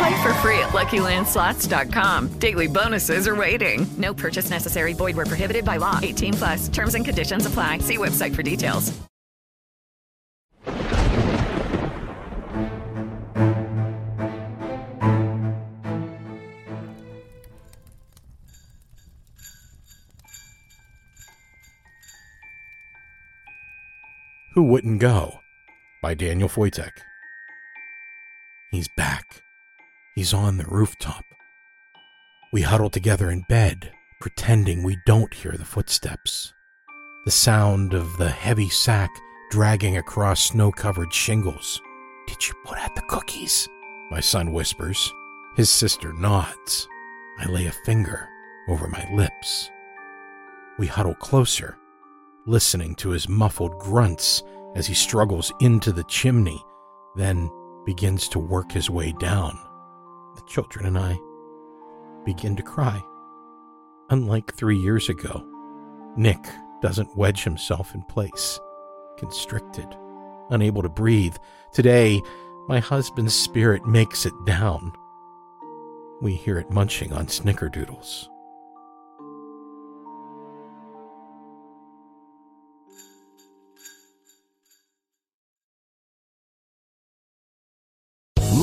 Play for free at LuckyLandSlots.com. Daily bonuses are waiting. No purchase necessary. Void where prohibited by law. 18 plus. Terms and conditions apply. See website for details. Who Wouldn't Go by Daniel Foytik. He's back. He's on the rooftop. We huddle together in bed, pretending we don't hear the footsteps. The sound of the heavy sack dragging across snow covered shingles. Did you put out the cookies? My son whispers. His sister nods. I lay a finger over my lips. We huddle closer, listening to his muffled grunts as he struggles into the chimney, then begins to work his way down. The children and I begin to cry. Unlike three years ago, Nick doesn't wedge himself in place, constricted, unable to breathe. Today, my husband's spirit makes it down. We hear it munching on snickerdoodles.